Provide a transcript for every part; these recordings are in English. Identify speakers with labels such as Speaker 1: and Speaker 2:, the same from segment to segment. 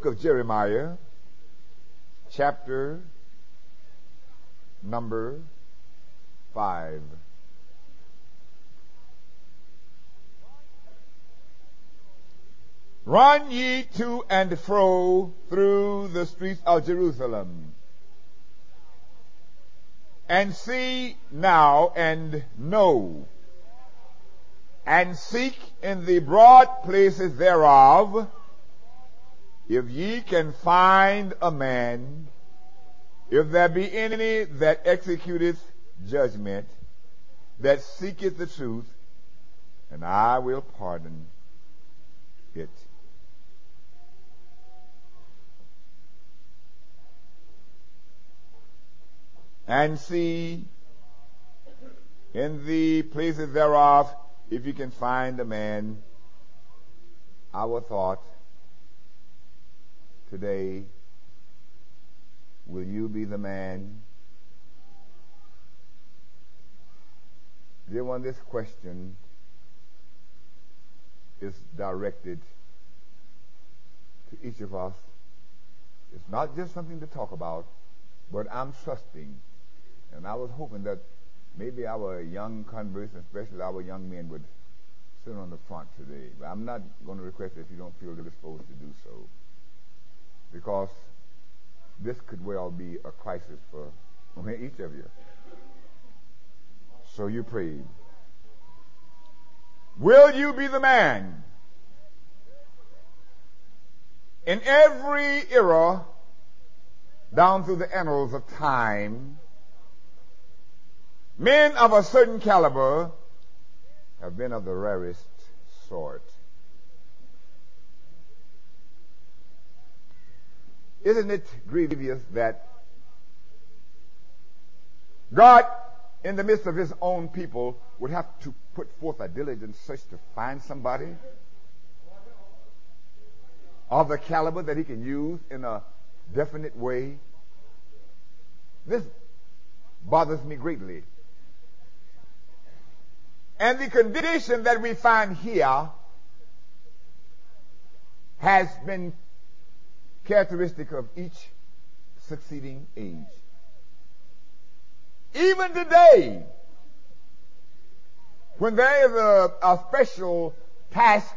Speaker 1: Book of Jeremiah, chapter number 5. Run ye to and fro through the streets of Jerusalem, and see now and know, and seek in the broad places thereof, if ye can find a man, if there be any that executeth judgment, that seeketh the truth, and I will pardon it. And see in the places thereof, if you can find a man, our thought today, will you be the man? Dear one, this question is directed to each of us. It's not just something to talk about, but I'm trusting, and I was hoping that maybe our young converts, especially our young men, would sit on the front today. But I'm not going to request it if you don't feel disposed to do so because this could well be a crisis for each of you. So you pray. Will you be the man? In every era, down through the annals of time, men of a certain caliber have been of the rarest sort. Isn't it grievous that God, in the midst of his own people, would have to put forth a diligent search to find somebody of the caliber that he can use in a definite way? This bothers me greatly. And the condition that we find here has been characteristic of each succeeding age. Even today, when there is a, a special task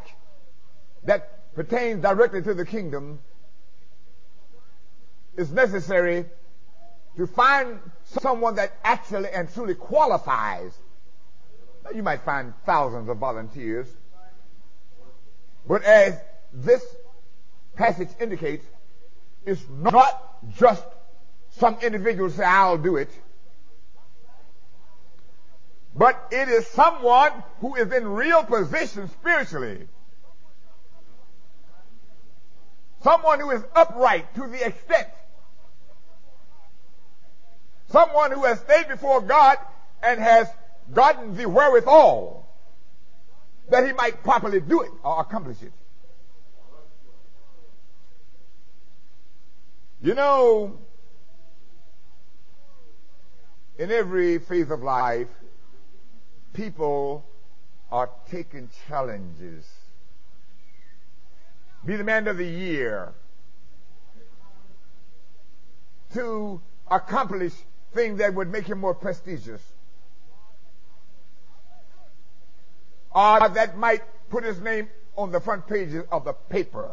Speaker 1: that pertains directly to the kingdom, it's necessary to find someone that actually and truly qualifies. Now, you might find thousands of volunteers, but as this passage indicates, it's not just some individual say, I'll do it. But it is someone who is in real position spiritually. Someone who is upright to the extent. Someone who has stayed before God and has gotten the wherewithal that he might properly do it or accomplish it. You know, in every phase of life, people are taking challenges. Be the man of the year. To accomplish things that would make him more prestigious. Or that might put his name on the front pages of the paper.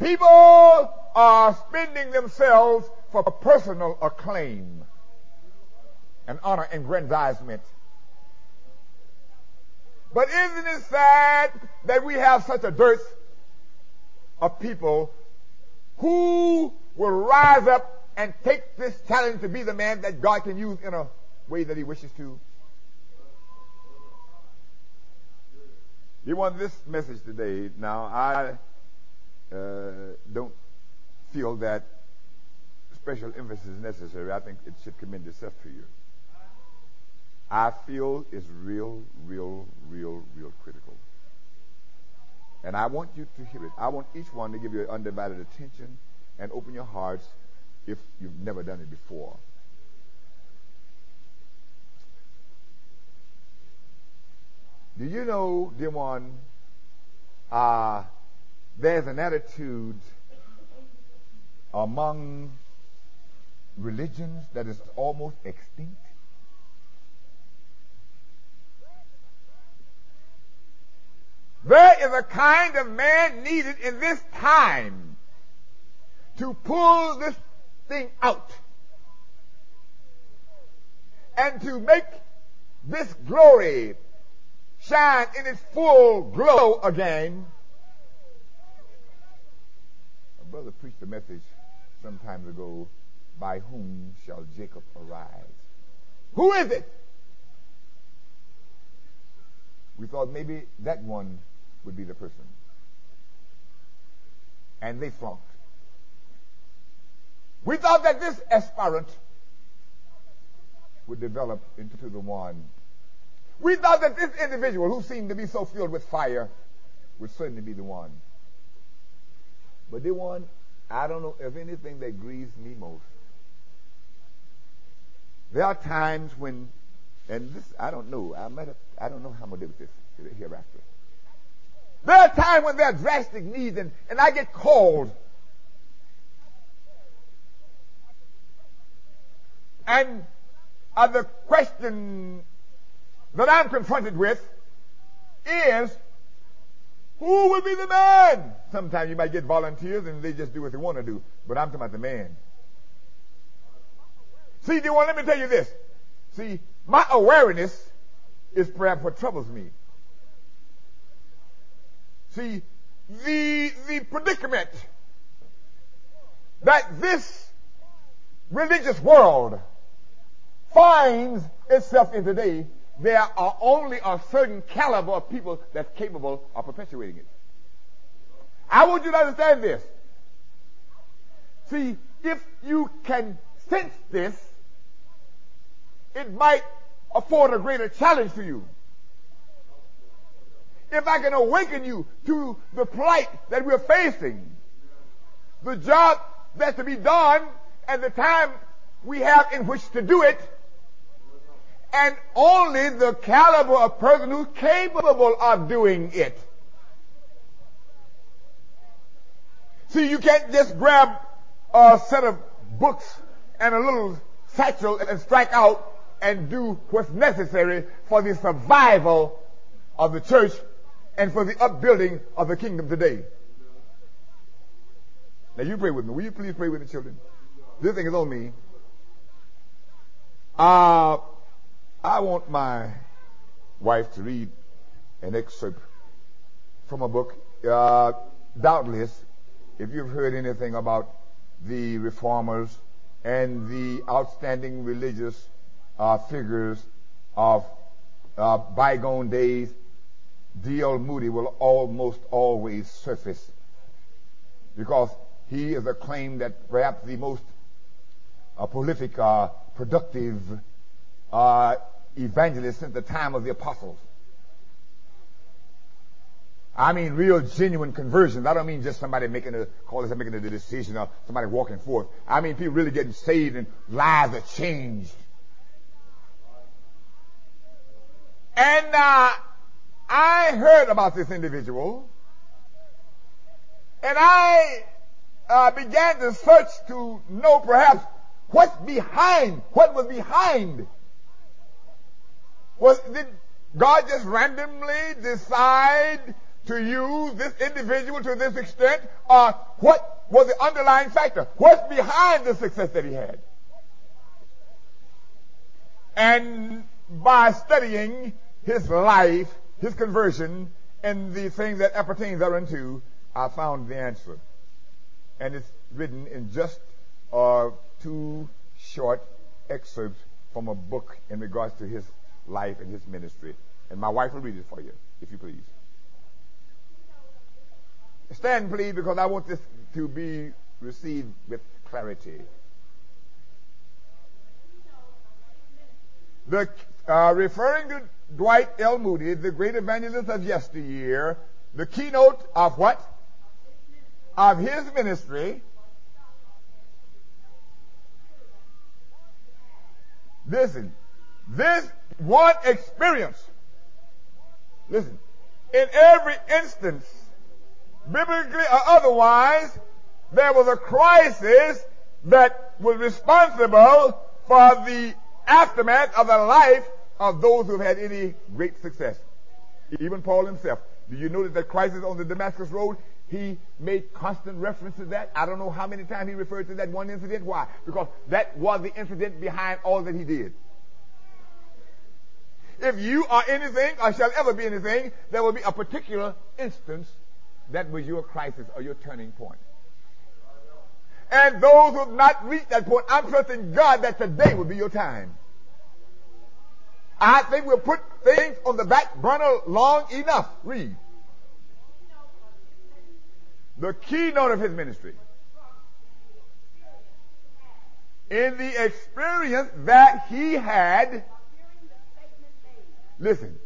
Speaker 1: People are spending themselves for personal acclaim and honor and aggrandizement. But isn't it sad that we have such a dearth of people who will rise up and take this challenge to be the man that God can use in a way that he wishes to? You want this message today. Now, I don't feel that special emphasis is necessary. I think it should commend itself to you. I feel is real, real, real, real critical. And I want you to hear it. I want each one to give you undivided attention and open your hearts if you've never done it before. Do you know, dear one, uh, there's an attitude among religions that is almost extinct? There is a kind of man needed in this time to pull this thing out and to make this glory shine in its full glow again. Brother preached a message some time ago by whom shall Jacob arise? Who is it? We thought maybe that one would be the person. And they flunked. We thought that this aspirant would develop into the one. We thought that this individual who seemed to be so filled with fire would certainly be the one. But the one, I don't know if anything that grieves me most. There are times when, and this, I don't know, I might have, I don't know how I'm going to do with this hereafter. There are times when there are drastic needs and, and I get called. And uh, the question that I'm confronted with is, who will be the man? Sometimes you might get volunteers and they just do what they want to do, but I'm talking about the man. See, dear one, let me tell you this. See, my awareness is perhaps what troubles me. See, the, the predicament that this religious world finds itself in today, there are only a certain caliber of people that's capable of perpetuating it. I want you to understand this. See, if you can sense this, it might afford a greater challenge to you if I can awaken you to the plight that we're facing, the job that's to be done, and the time we have in which to do it, and only the caliber of person who's capable of doing it. See, you can't just grab a set of books and a little satchel and strike out and do what's necessary for the survival of the church and for the upbuilding of the kingdom today. Now you pray with me. Will you please pray with the children? This thing is on me. Uh, I want my wife to read an excerpt from a book. Uh, doubtless, if you've heard anything about the reformers and the outstanding religious uh, figures of uh, bygone days, D.L. Moody will almost always surface because he is acclaimed that perhaps the most uh, prolific, uh, productive uh, evangelist since the time of the apostles. I mean real genuine conversions. I don't mean just somebody making a call this making a decision or somebody walking forth. I mean people really getting saved and lives are changed. And uh, I heard about this individual, and I uh, began to search to know perhaps what's behind, what was behind. Was did God just randomly decide to use this individual to this extent, or what was the underlying factor? What's behind the success that he had? And by studying his life, his conversion, and the things that appertains thereunto, I found the answer. And it's written in just uh, two short excerpts from a book in regards to his life and his ministry. And my wife will read it for you, if you please. Stand, please, because I want this to be received with clarity. The, uh, referring to Dwight L. Moody, the great evangelist of yesteryear, the keynote of what? Of his ministry. Listen, this one experience, listen, in every instance, biblically or otherwise, there was a crisis that was responsible for the aftermath of the life of those who had any great success. Even Paul himself. Do you notice that crisis on the Damascus Road? He made constant reference to that. I don't know how many times he referred to that one incident. Why? Because that was the incident behind all that he did. If you are anything or shall ever be anything, there will be a particular instance that was your crisis or your turning point. And those who have not reached that point, I'm trusting God that today will be your time. I think we'll put things on the back burner long enough. Read. The keynote of his ministry. In the experience that he had, listen,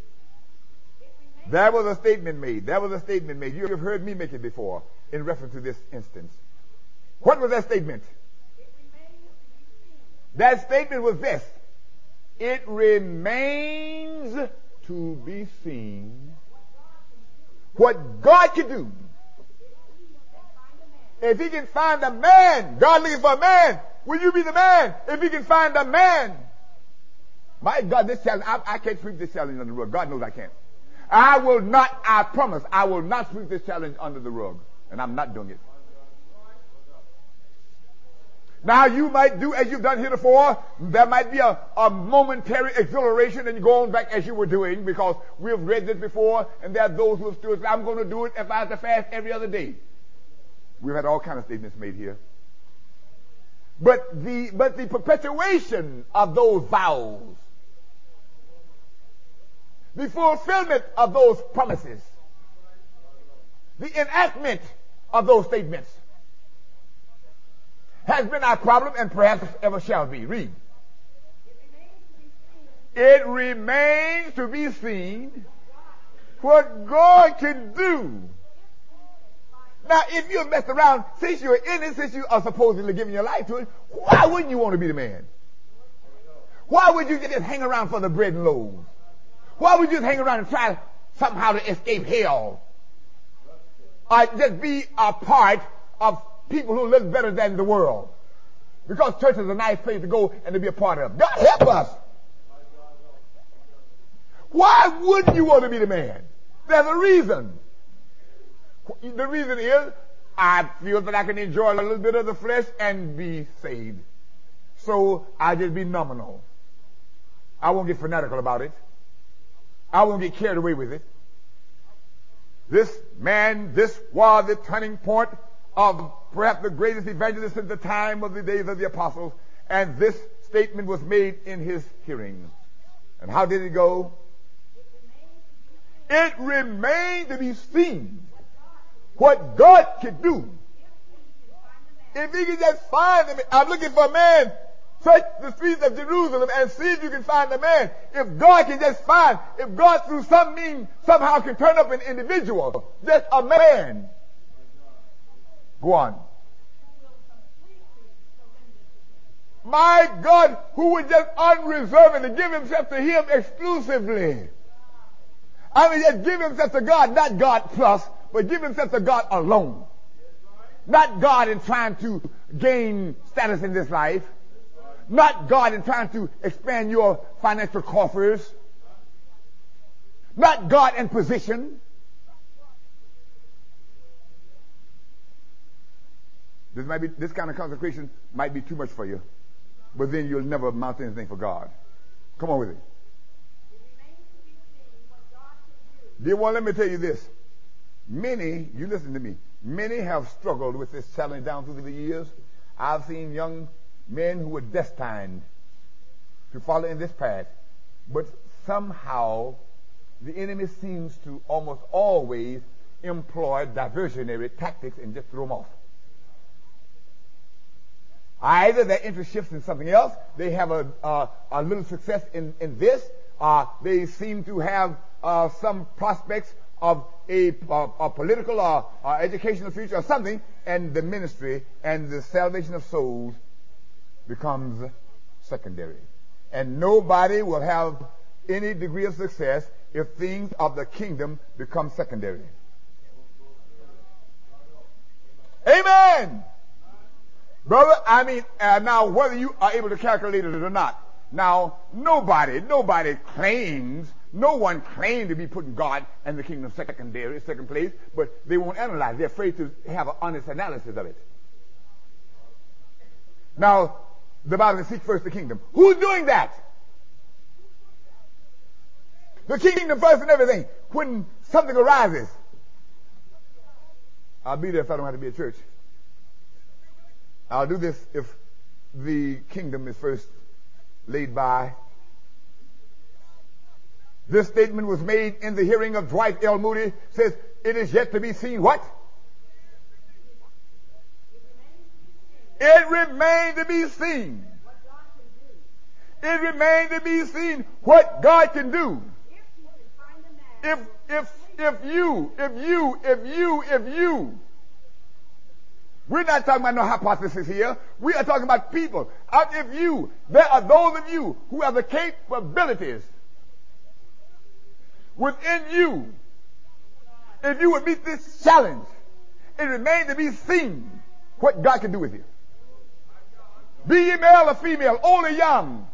Speaker 1: that was a statement made. That was a statement made. You have heard me make it before in reference to this instance. What was that statement? That statement was this. It remains to be seen what God can do. If he can find a man, God looking for a man, will you be the man? If he can find a man, my God, this challenge, I, can't sweep this challenge under the rug. God knows I can't. I will not, I promise, I will not sweep this challenge under the rug. And I'm not doing it. Now you might do as you've done heretofore. There might be a, a momentary exhilaration and you back as you were doing because we've read this before and there are those who have stood, I'm going to do it if I have to fast every other day. We've had all kind of statements made here. But the, but the perpetuation of those vows, the fulfillment of those promises, the enactment of those statements, has been our problem and perhaps ever shall be. Read. It remains to be seen what God can do. Now, if you messed around, since you're in it, since you are supposedly giving your life to it, why wouldn't you want to be the man? Why would you just hang around for the bread and loaves? Why would you just hang around and try somehow to escape hell? Or just be a part of people who live better than the world. Because church is a nice place to go and to be a part of. God help us. Why wouldn't you want to be the man? There's a reason. The reason is I feel that I can enjoy a little bit of the flesh and be saved. So I just be nominal. I won't get fanatical about it. I won't get carried away with it. This man, this was the turning point of perhaps the greatest evangelist in the time of the days of the apostles, and this statement was made in his hearing. And how did it go? It remained to be seen what God could do. If he could just find him, I'm looking for a man. Search the streets of Jerusalem and see if you can find a man. If God can just find, if God through some means somehow can turn up an individual, just a man. Go on. My God, who would just unreservedly give himself to him exclusively. I mean, just give himself to God, not God plus, but give himself to God alone. Not God in trying to gain status in this life. Not God in trying to expand your financial coffers. Not God in position. This might be, this kind of consecration might be too much for you but then you'll never amount to anything for God. Come on with it. Dear one, let me tell you this. Many, you listen to me, many have struggled with this challenge down through the years. I've seen young men who were destined to follow in this path, but somehow the enemy seems to almost always employ diversionary tactics and just throw them off. Either their interest shifts in something else, they have a, uh, a little success in, in this, uh, they seem to have uh, some prospects of a, a political or, or, educational future or something, and the ministry and the salvation of souls becomes secondary. And nobody will have any degree of success if things of the kingdom become secondary. Amen. Brother, I mean, uh, now whether you are able to calculate it or not. Now, nobody, nobody claims, no one claims to be putting God and the kingdom secondary, second place, but they won't analyze. They're afraid to have an honest analysis of it. Now, the Bible says seek first the kingdom. Who's doing that? The kingdom first and everything. When something arises, I'll be there if I don't have to be at church. I'll do this if the kingdom is first laid by. This statement was made in the hearing of Dwight L. Moody. Says, it is yet to be seen what? It remains to be seen. It remains to be seen what God can do. If, if, if you, if you, if you, if you we're not talking about no hypothesis here. We are talking about people. Out of you, there are those of you who have the capabilities within you. If you would meet this challenge, it remains to be seen what God can do with you. Be ye male or female, or young.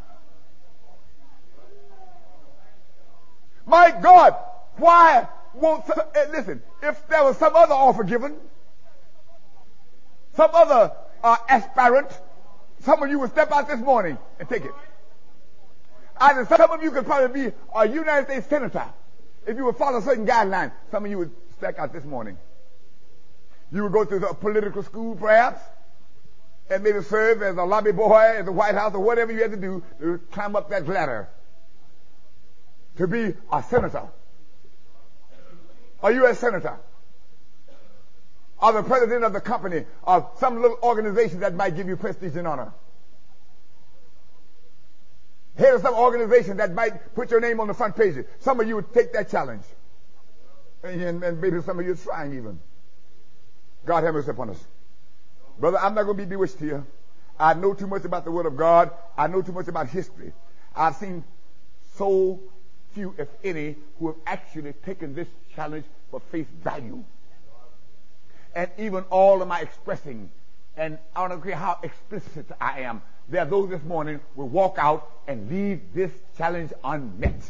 Speaker 1: My God, why won't, eh, listen, if there was some other offer given, some other uh, aspirant, some of you would step out this morning and take it. I said some of you could probably be a United States senator if you would follow certain guidelines. Some of you would step out this morning. You would go to a political school perhaps and maybe serve as a lobby boy at the White House or whatever you had to do to climb up that ladder to be a senator. a U.S. senator? or the president of the company or some little organization that might give you prestige and honor. Head of some organization that might put your name on the front page. Some of you would take that challenge. And, and maybe some of you are trying even. God have mercy upon us. Brother, I'm not going to be bewitched here. I know too much about the Word of God. I know too much about history. I've seen so few, if any, who have actually taken this challenge for face value and even all of my expressing. And I don't care how explicit I am. There are those this morning will walk out and leave this challenge unmet.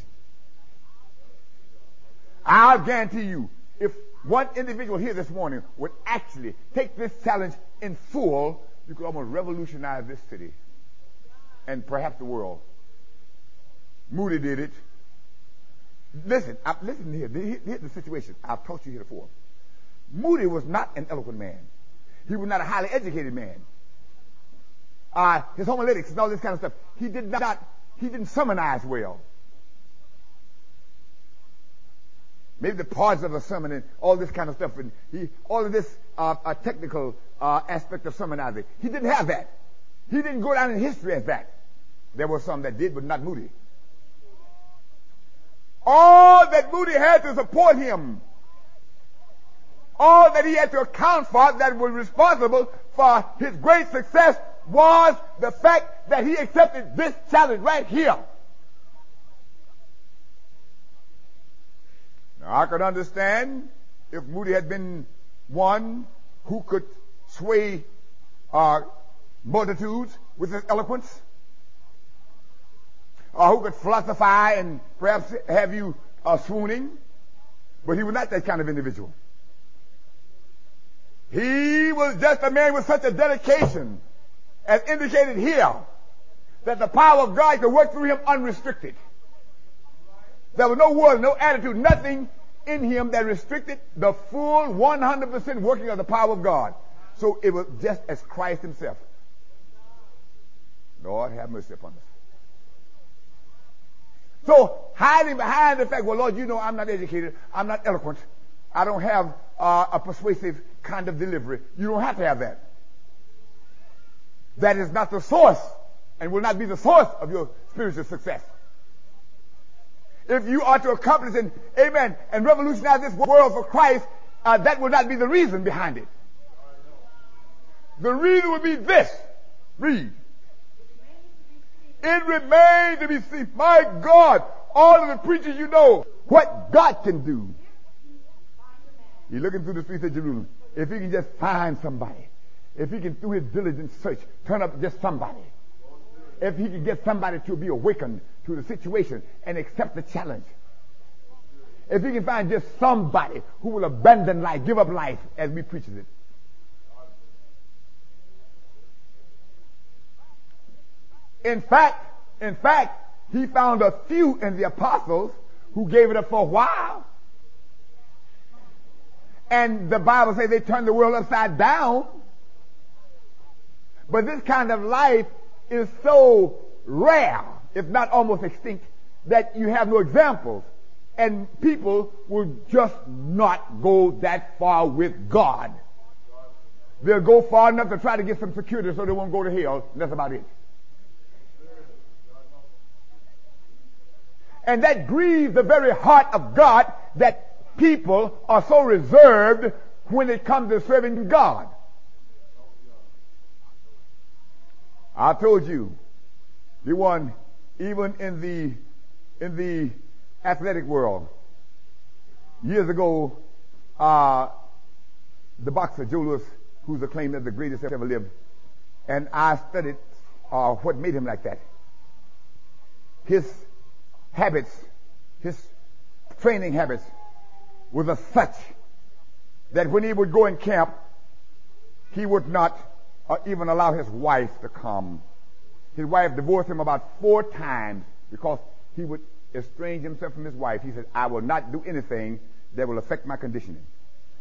Speaker 1: I'll guarantee you, if one individual here this morning would actually take this challenge in full, you could almost revolutionize this city and perhaps the world. Moody did it. Listen, I, listen here. Here's the situation. I've taught you here before. Moody was not an eloquent man. He was not a highly educated man. Uh, his homiletics and all this kind of stuff. He did not, he didn't sermonize well. Maybe the parts of a sermon and all this kind of stuff and he, all of this uh, technical uh, aspect of sermonizing. He didn't have that. He didn't go down in history as that. There were some that did, but not Moody. All that Moody had to support him, all that he had to account for that was responsible for his great success was the fact that he accepted this challenge right here. Now I could understand if Moody had been one who could sway uh, multitudes with his eloquence, or who could philosophize and perhaps have you uh, swooning, but he was not that kind of individual. He was just a man with such a dedication, as indicated here, that the power of God could work through him unrestricted. There was no word, no attitude, nothing in him that restricted the full 100% working of the power of God. So it was just as Christ himself. Lord, have mercy upon us. So hiding behind the fact, well, Lord, you know I'm not educated, I'm not eloquent, I don't have uh, a persuasive kind of delivery. You don't have to have that. That is not the source and will not be the source of your spiritual success. If you are to accomplish and amen and revolutionize this world for Christ, uh, that will not be the reason behind it. The reason would be this. Read. It remains to be seen. My God, all of the preachers you know, what God can do. He's looking through the streets of Jerusalem. If he can just find somebody, if he can, through his diligent search, turn up just somebody, if he could get somebody to be awakened to the situation and accept the challenge, if he can find just somebody who will abandon life, give up life as we preach it. In fact, in fact, he found a few in the apostles who gave it up for a while. And the Bible says they turned the world upside down. But this kind of life is so rare, if not almost extinct, that you have no examples. And people will just not go that far with God. They'll go far enough to try to get some security so they won't go to hell. That's about it. And that grieves the very heart of God that people are so reserved when it comes to serving God. I told you, the one, even in the, in the athletic world, years ago, uh, the boxer Joe Louis, who's acclaimed as the greatest ever lived, and I studied uh, what made him like that. His habits, his training habits, were such that when he would go in camp, he would not uh, even allow his wife to come. His wife divorced him about four times because he would estrange himself from his wife. He said, I will not do anything that will affect my conditioning.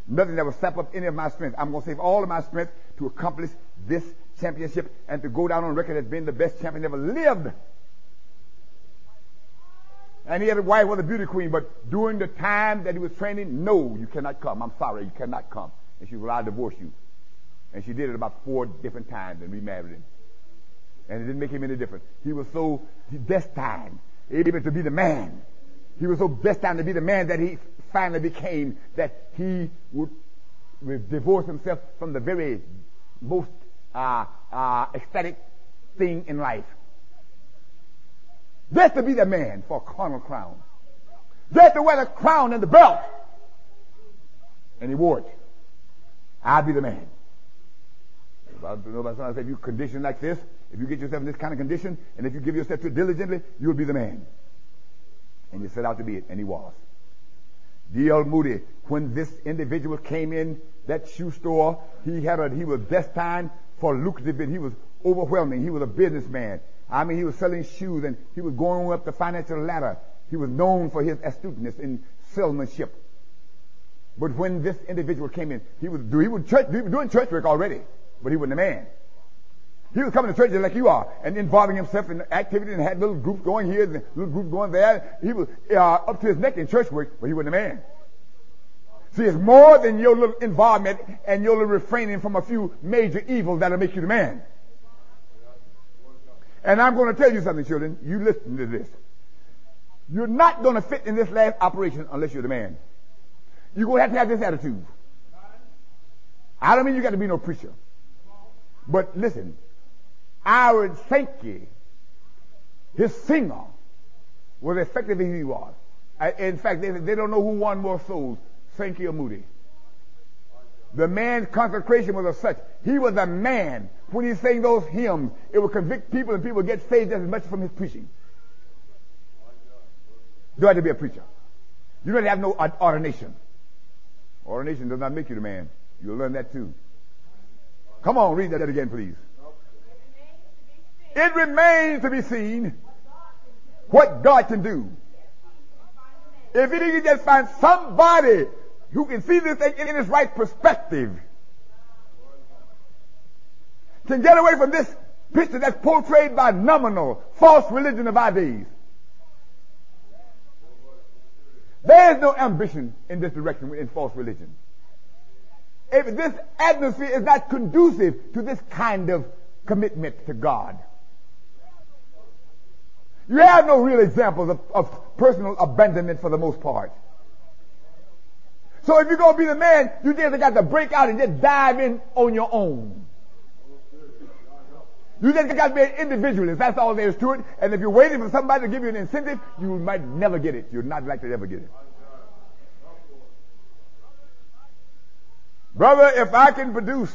Speaker 1: Nothing that will sap up any of my strength. I'm going to save all of my strength to accomplish this championship and to go down on record as being the best champion ever lived. And he had a wife was a beauty queen, but during the time that he was training, no, you cannot come. I'm sorry, you cannot come. And she will, I divorce you. And she did it about four different times and remarried him. And it didn't make him any difference. He was so destined, able to be the man. He was so destined to be the man that he finally became that he would divorce himself from the very most uh, uh, ecstatic thing in life. Just to be the man for a carnal crown. Just to wear the crown and the belt. And he wore it. I'll be the man. I say, if you condition like this, if you get yourself in this kind of condition, and if you give yourself to it diligently, you'll be the man. And you set out to be it, and he was. D.L. Moody, when this individual came in that shoe store, he had a, he was destined for lucrative, he was overwhelming. He was a businessman. I mean, he was selling shoes and he was going up the financial ladder. He was known for his astuteness in salesmanship. But when this individual came in, he was, he was, church, he was doing church work already, but he wasn't a man. He was coming to church just like you are and involving himself in activity and had little groups going here and little groups going there. He was uh, up to his neck in church work, but he wasn't a man. See, it's more than your little involvement and your little refraining from a few major evils that'll make you the man. And I'm going to tell you something, children. You listen to this. You're not going to fit in this last operation unless you're the man. You're going to have to have this attitude. I don't mean you got to be no preacher. But listen, Ira Sankey, his singer, was effective as he was. In fact, they, they don't know who won more souls, Sankey or Moody. The man's consecration was of such. He was a man. When he sang those hymns, it would convict people and people would get saved as much from his preaching. You have to be a preacher. You don't have no ordination. Ordination does not make you the man. You'll learn that too. Come on, read that again, please. It remains to be seen what God can do. If he can just find somebody who can see this thing in its right perspective, can get away from this picture that's portrayed by nominal, false religion of our days. There is no ambition in this direction in false religion. If this atmosphere is not conducive to this kind of commitment to God. You have no real examples of, of personal abandonment for the most part. So if you're going to be the man, you just got to break out and just dive in on your own. You just got to be an individualist. That's all there is to it. And if you're waiting for somebody to give you an incentive, you might never get it. You're not likely to ever get it. Brother, if I can produce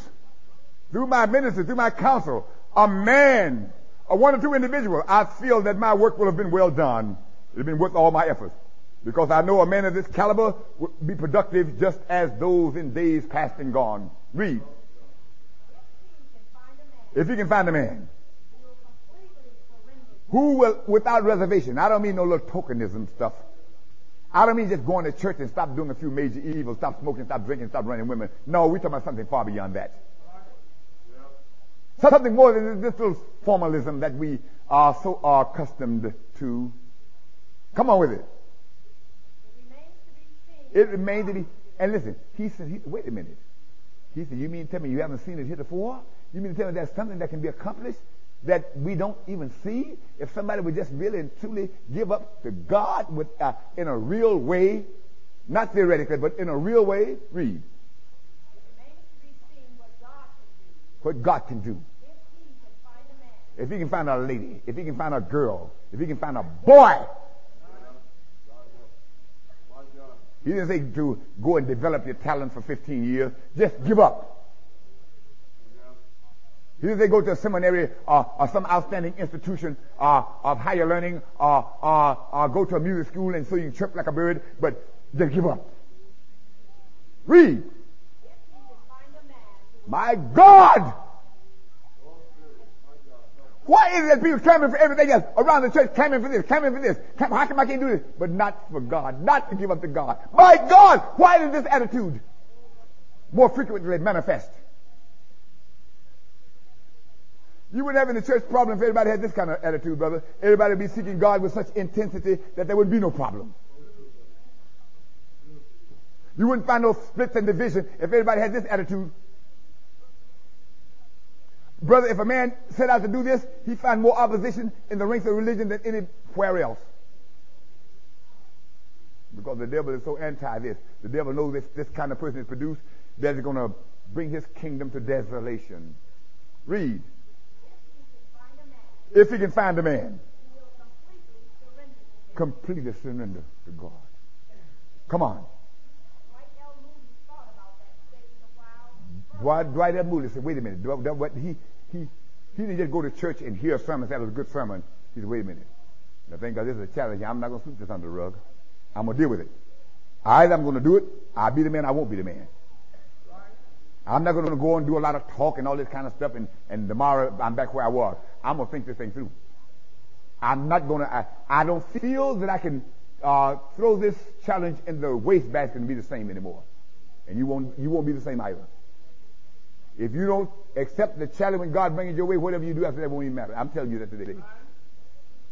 Speaker 1: through my ministry, through my counsel, a man, a one or two individuals, I feel that my work will have been well done. It has been worth all my efforts. Because I know a man of this caliber would be productive just as those in days past and gone. Read. If you can find a man who will, without reservation, I don't mean no little tokenism stuff. I don't mean just going to church and stop doing a few major evils, stop smoking, stop drinking, stop running women. No, we're talking about something far beyond that. Something more than this little formalism that we are so accustomed to. Come on with it. It remains to be. Seen. And listen, he said, he, wait a minute. He said, you mean to tell me you haven't seen it heretofore? You mean to tell me there's something that can be accomplished that we don't even see? If somebody would just really and truly give up to God with, uh, in a real way, not theoretically, but in a real way, read. What God can do. If he can find a lady, if he can find a girl, if he can find a boy He didn't say to go and develop your talent for 15 years. Just give up. He didn't go to a seminary or, or some outstanding institution uh, of higher learning or, or, or go to a music school and so you can chirp like a bird, but they give up. Read. My God! Why is it that people clamoring for everything else around the church, clamoring for this, clamoring for this? How come I can't do this? But not for God, not to give up to God. My God, why does this attitude more frequently manifest? You wouldn't have the church problem if everybody had this kind of attitude, brother. Everybody would be seeking God with such intensity that there would be no problem. You wouldn't find no splits and division if everybody had this attitude. Brother, if a man set out to do this, he find more opposition in the ranks of religion than anywhere else. Because the devil is so anti this. The devil knows if this kind of person is produced, that it's going to bring his kingdom to desolation. Read. If he can find a man, completely surrender to God. Come on. Dwight, Dwight L. Moody said, wait a minute. What he, he, he didn't just go to church and hear a sermon, That was a good sermon. He said, wait a minute. Now thank God this is a challenge. I'm not going to sweep this under the rug. I'm going to deal with it. Either I'm going to do it, I'll be the man, I won't be the man. I'm not going to go and do a lot of talk and all this kind of stuff and, and tomorrow I'm back where I was. I'm going to think this thing through. I'm not going to, I, don't feel that I can uh, throw this challenge in the wastebasket and be the same anymore. And you won't, you won't be the same either. If you don't accept the challenge when God brings it your way, whatever you do after that won't even matter. I'm telling you that today.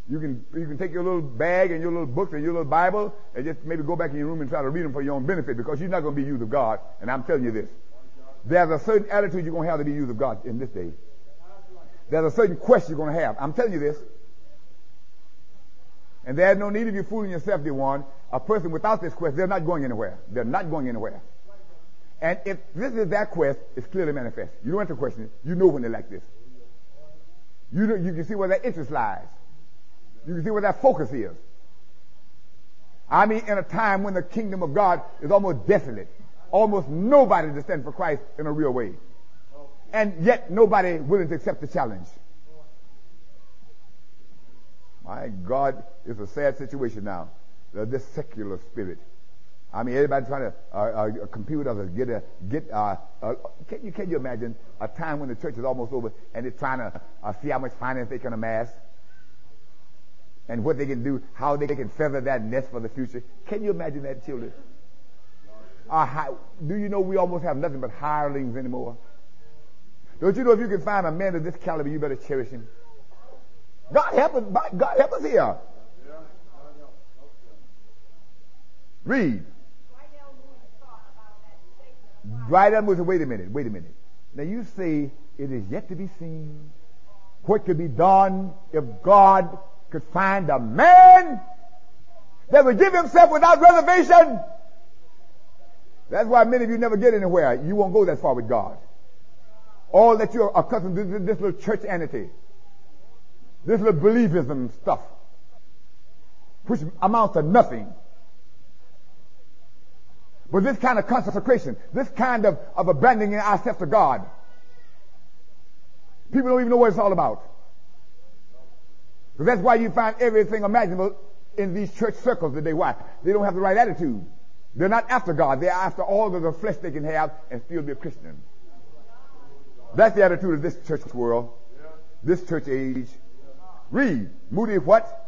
Speaker 1: You can, you can take your little bag and your little books and your little Bible and just maybe go back in your room and try to read them for your own benefit because you're not going to be used of God. And I'm telling you this. There's a certain attitude you're going to have to be used of God in this day. there's a certain quest you're going to have. I'm telling you this. And there's no need of you fooling yourself, dear one. A person without this quest, they're not going anywhere. They're not going anywhere. And if this is that quest, it's clearly manifest. You don't have to question it. You know when they're like this. You know, you can see where their interest lies. You can see where their focus is. I mean, in a time when the kingdom of God is almost desolate, almost nobody to stand for Christ in a real way, and yet nobody willing to accept the challenge. My God, it's a sad situation now. This secular spirit. I mean, everybody trying to uh, uh, compete others, get a get. Uh, uh, can you can you imagine a time when the church is almost over and they're trying to uh, see how much finance they can amass and what they can do, how they can feather that nest for the future? Can you imagine that, children? Uh, do you know we almost have nothing but hirelings anymore? Don't you know if you can find a man of this caliber, you better cherish him? God help us. God help us here. Read. Right up wait a minute, wait a minute. Now you say it is yet to be seen what could be done if God could find a man that would give himself without reservation. That's why many of you never get anywhere. You won't go that far with God. All that you're accustomed to this little churchianity, this little believism stuff, which amounts to nothing. But this kind of consecration, this kind of, of abandoning ourselves to God, people don't even know what it's all about. That's why you find everything imaginable in these church circles today. Why? They don't have the right attitude. They're not after God. They're after all of the flesh they can have and still be a Christian. That's the attitude of this church world, this church age. Read. Moody what?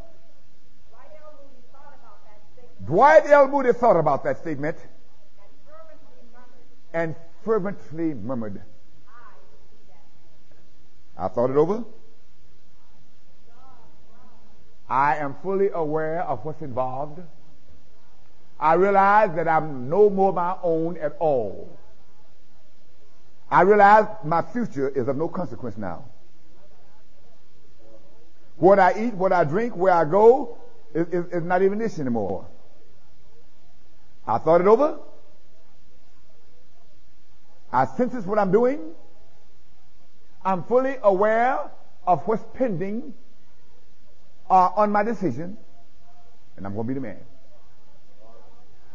Speaker 1: Dwight L. Moody thought about that statement and fervently murmured. I thought it over. I am fully aware of what's involved. I realize that I'm no more my own at all. I realize my future is of no consequence now. What I eat, what I drink, where I go is, is, is not even this anymore. I thought it over. I sense what I'm doing. I'm fully aware of what's pending uh, on my decision, and I'm going to be the man.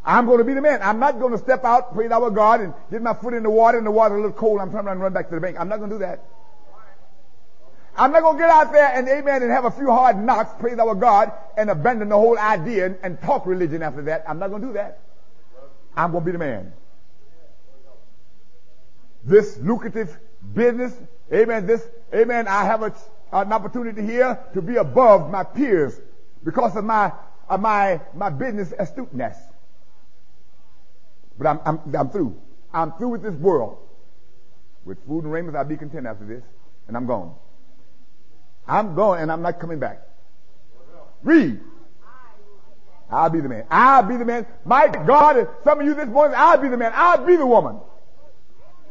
Speaker 1: I'm going to be the man. I'm not going to step out, praise our God, and get my foot in the water, and the water a little cold. I'm trying to run back to the bank. I'm not going to do that. I'm not going to get out there and amen and have a few hard knocks, praise our God, and abandon the whole idea and, and talk religion after that. I'm not going to do that. I'm going to be the man this lucrative business. Amen. This, amen. I have a, an opportunity here to be above my peers because of my, of my, my business astuteness. But I'm, I'm, I'm through. I'm through with this world. With food and raiment, I'll be content after this. And I'm gone. I'm going and I'm not coming back. Read. I'll be the man. I'll be the man. My God, some of you this morning, I'll be the man. I'll be the woman.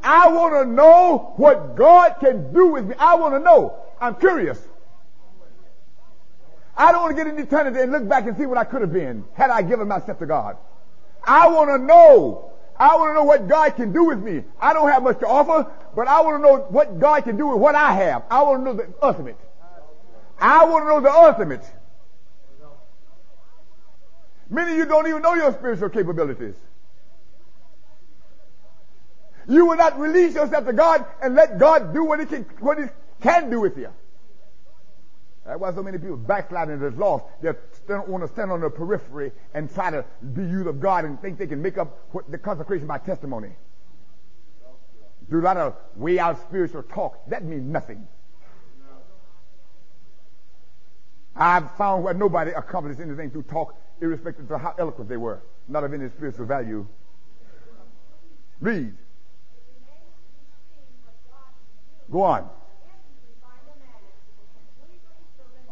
Speaker 1: I want to know what God can do with me. I want to know. I'm curious. I don't want to get into eternity and look back and see what I could have been had I given myself to God. I want to know. I want to know what God can do with me. I don't have much to offer, but I want to know what God can do with what I have. I want to know the ultimate. I want to know the ultimate. Many of you don't even know your spiritual capabilities. You will not release yourself to God and let God do what He can, what He can do with you. That's why so many people backsliding and is lost. They don't want to stand on the periphery and try to be used of God and think they can make up the consecration by testimony. Do a lot of way out spiritual talk. That means nothing. I've found where nobody accomplished anything through talk, irrespective of how eloquent they were, not of any spiritual value. Read. Go on.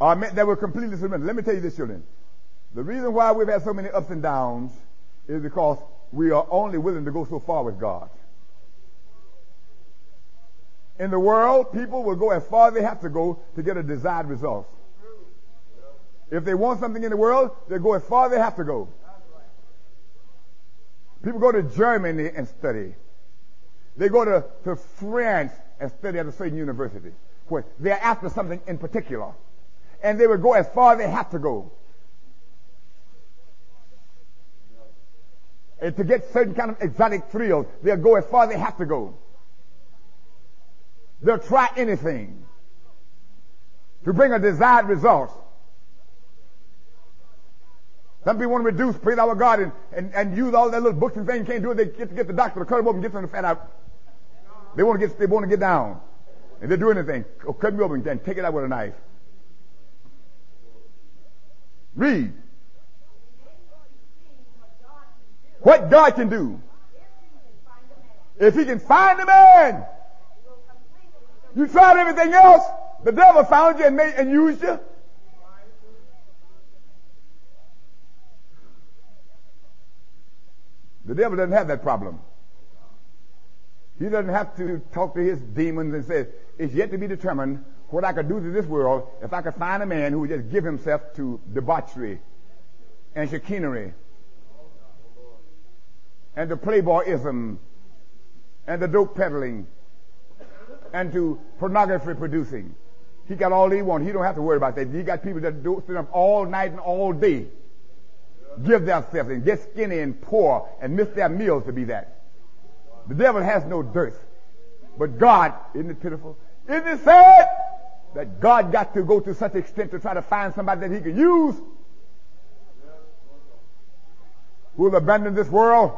Speaker 1: That were completely surrendered. Let me tell you this, children. The reason why we've had so many ups and downs is because we are only willing to go so far with God. In the world, people will go as far as they have to go to get a desired result. If they want something in the world, they'll go as far as they have to go. People go to Germany and study. They go to, to France and study at a certain university where they're after something in particular. And they will go as far as they have to go. And to get certain kind of exotic thrills, they'll go as far as they have to go. They'll try anything to bring a desired result. Some people want to reduce, praise our God, and, and, and use all their little books and things. Can't do it. They get to get the doctor to cut them open and get some of the fat out. They want to get, they want to get down. And they do anything. Oh, cut me open and take it out with a knife. Read. What God can do. If he can find a man. You tried everything else. The devil found you and made and used you. The devil doesn't have that problem. He doesn't have to talk to his demons and say, it's yet to be determined what I could do to this world if I could find a man who would just give himself to debauchery and chicanery and to playboyism and the dope peddling and to pornography producing. He got all he wants. He don't have to worry about that. He got people that do sit up all night and all day, give themselves and get skinny and poor and miss their meals to be that. The devil has no dearth. But God, isn't it pitiful? Isn't it sad that God got to go to such extent to try to find somebody that he can use who will abandon this world?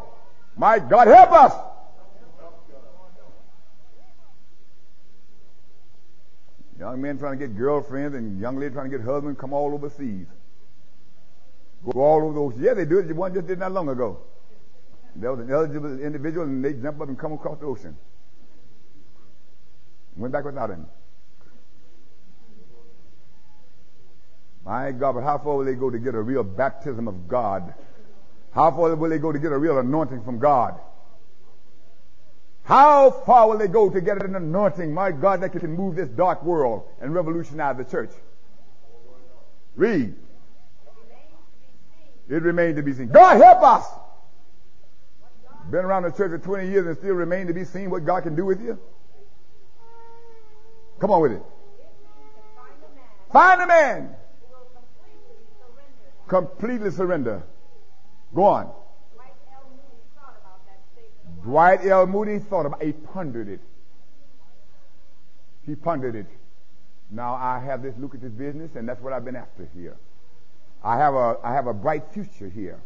Speaker 1: My God, help us! Young men trying to get girlfriends and young ladies trying to get husbands come all overseas. Go all over those. Yeah, they do it. One just did not long ago. There was an eligible individual and they jump up and come across the ocean. Went back without him. My God, but how far will they go to get a real baptism of God? How far will they go to get a real anointing from God? How far will they go to get an anointing, my God, that can move this dark world and revolutionize the church? Read. It remains to be seen. God help us! Been around the church for 20 years and still remain to be seen what God can do with you? Come on with it. Find a man. Completely surrender. Go on. Dwight L. Moody thought about he pondered it. He pondered it. Now I have this lucrative business and that's what I've been after here. I have a I have a bright future here.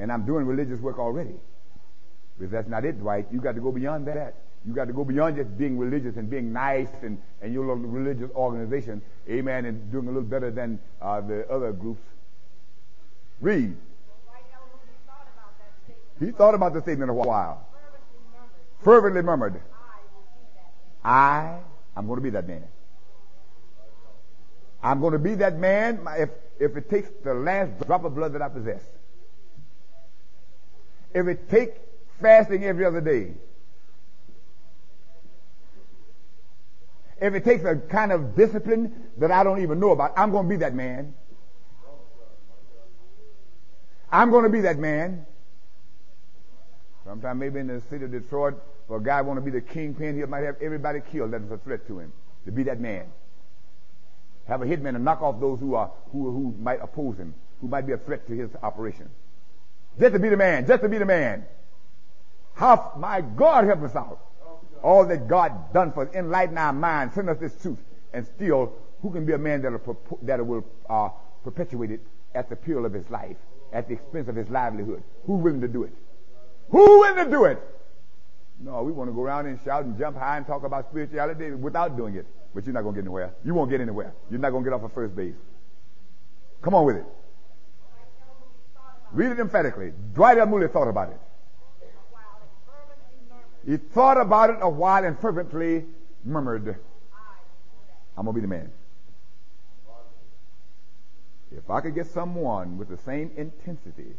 Speaker 1: And I'm doing religious work already. But that's not it, Dwight. You got to go beyond that. You got to go beyond just being religious and being nice and, and your little religious organization, amen, and doing a little better than uh, the other groups. Read. He thought about the statement a while. Fervently murmured, I am going to be that man. I'm going to be that man if, if it takes the last drop of blood that I possess. If it takes fasting every other day. If it takes a kind of discipline that I don't even know about, I'm going to be that man. I'm going to be that man. Sometime maybe in the city of Detroit, for a guy want to be the kingpin, he might have everybody killed that is a threat to him. To be that man. Have a hitman and knock off those who are who who might oppose him, who might be a threat to his operation. Just to be the man, just to be the man. How my God help us out. All that God done for us, enlighten our minds, send us this truth, and still, who can be a man that will, that will uh, perpetuate it at the peril of his life, at the expense of his livelihood? Who willing to do it? Who willing to do it? No, we want to go around and shout and jump high and talk about spirituality without doing it. But you're not going to get anywhere. You won't get anywhere. You're not going to get off of first base. Come on with it. Read it emphatically. Dwight L. Moody thought about it. He thought about it a while and fervently murmured, I'm going to be the man. If I could get someone with the same intensity,